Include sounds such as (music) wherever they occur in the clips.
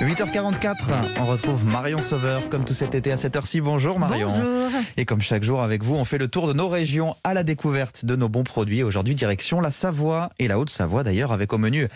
8h44, on retrouve Marion Sauveur comme tout cet été à 7h6. Bonjour Marion. Bonjour. Et comme chaque jour avec vous, on fait le tour de nos régions à la découverte de nos bons produits. Aujourd'hui, direction la Savoie et la Haute-Savoie d'ailleurs avec au menu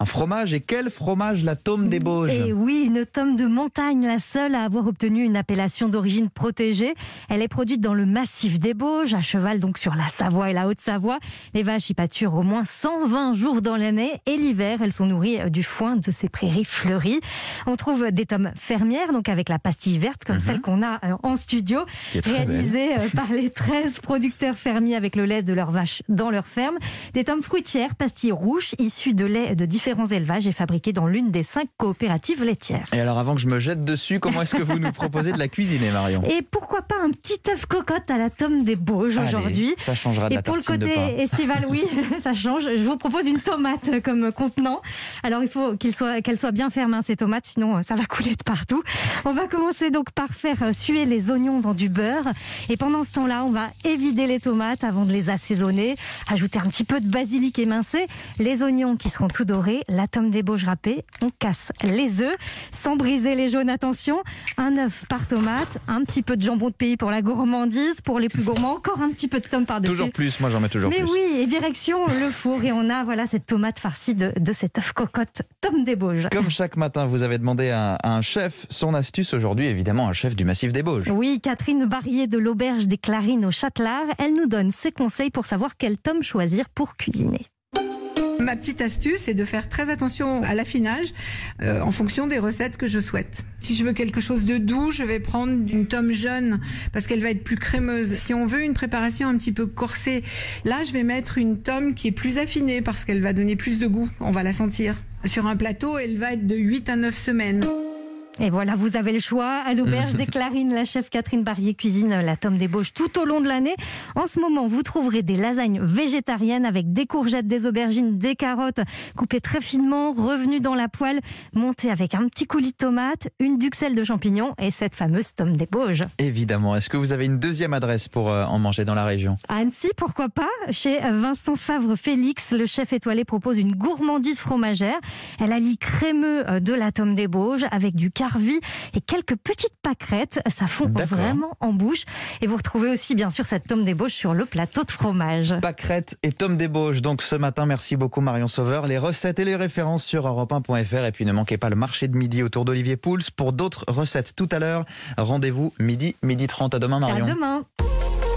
un fromage. Et quel fromage La Tome des Bauges Et oui, une tome de montagne, la seule à avoir obtenu une appellation d'origine protégée. Elle est produite dans le massif des Bauges, à cheval donc sur la Savoie et la Haute-Savoie. Les vaches y pâturent au moins 120 jours dans l'année et l'hiver, elles sont nourries du foin de ces prairies fleuries. On trouve des tomes fermières, donc avec la pastille verte comme celle qu'on a euh, en studio, réalisée euh, par les 13 (laughs) producteurs fermiers avec le lait de leurs vaches dans leur ferme. Des tomes fruitières, pastilles rouges, issues de lait de différents élevages et fabriquées dans l'une des cinq coopératives laitières. Et alors avant que je me jette dessus, comment est-ce que vous nous proposez de la cuisiner Marion? Et pourquoi pas un petit œuf cocotte à la tome des Bauges aujourd'hui Ça changera de et la pour le côté estival, oui, (laughs) ça change. Je vous propose une tomate comme contenant. Alors il faut soit, qu'elle soit bien ferme, hein, ces tomates, sinon euh, ça va couler de partout. On va commencer donc par faire euh, suer les oignons dans du beurre. Et pendant ce temps-là, on va évider les tomates avant de les assaisonner. Ajouter un petit peu de basilic émincé, les oignons qui seront tout dorés, la tome des Bauges râpée. On casse les œufs sans briser les jaunes. Attention, un œuf par tomate, un petit peu de jambon de pays pour la gourmandise, pour les plus gourmands, encore un petit peu de tome par-dessus. Toujours plus, moi j'en mets toujours Mais plus. oui, et direction le four. Et on a voilà cette tomate farcie de, de cet œuf cocotte Tom des Bauges. Comme chaque matin, vous avez demandé à, à un chef son astuce aujourd'hui, évidemment un chef du massif des Bauges. Oui, Catherine Barrier de l'Auberge des Clarines au Châtelard, elle nous donne ses conseils pour savoir quel tome choisir pour cuisiner. Ma petite astuce, c'est de faire très attention à l'affinage euh, en fonction des recettes que je souhaite. Si je veux quelque chose de doux, je vais prendre une tome jaune parce qu'elle va être plus crémeuse. Si on veut une préparation un petit peu corsée, là, je vais mettre une tome qui est plus affinée parce qu'elle va donner plus de goût. On va la sentir. Sur un plateau, elle va être de 8 à 9 semaines. Et voilà, vous avez le choix. À l'Auberge (laughs) des Clarines, la chef Catherine Barrier cuisine la tome des Bauges tout au long de l'année. En ce moment, vous trouverez des lasagnes végétariennes avec des courgettes, des aubergines, des carottes coupées très finement, revenues dans la poêle, montées avec un petit coulis de tomate, une duxelle de champignons et cette fameuse tome des Bauges. Évidemment. Est-ce que vous avez une deuxième adresse pour euh, en manger dans la région? À Annecy, pourquoi pas? Chez Vincent Favre Félix, le chef étoilé propose une gourmandise fromagère. Elle allie crémeux euh, de la tome des Bauges avec du et quelques petites pâquerettes. Ça fond vraiment en bouche. Et vous retrouvez aussi, bien sûr, cette tome Bauges sur le plateau de fromage. Pâquerette et Tom Débauche. Donc ce matin, merci beaucoup Marion Sauveur. Les recettes et les références sur europe1.fr. Et puis ne manquez pas le marché de midi autour d'Olivier Pouls pour d'autres recettes tout à l'heure. Rendez-vous midi, midi 30. À demain Marion. À demain.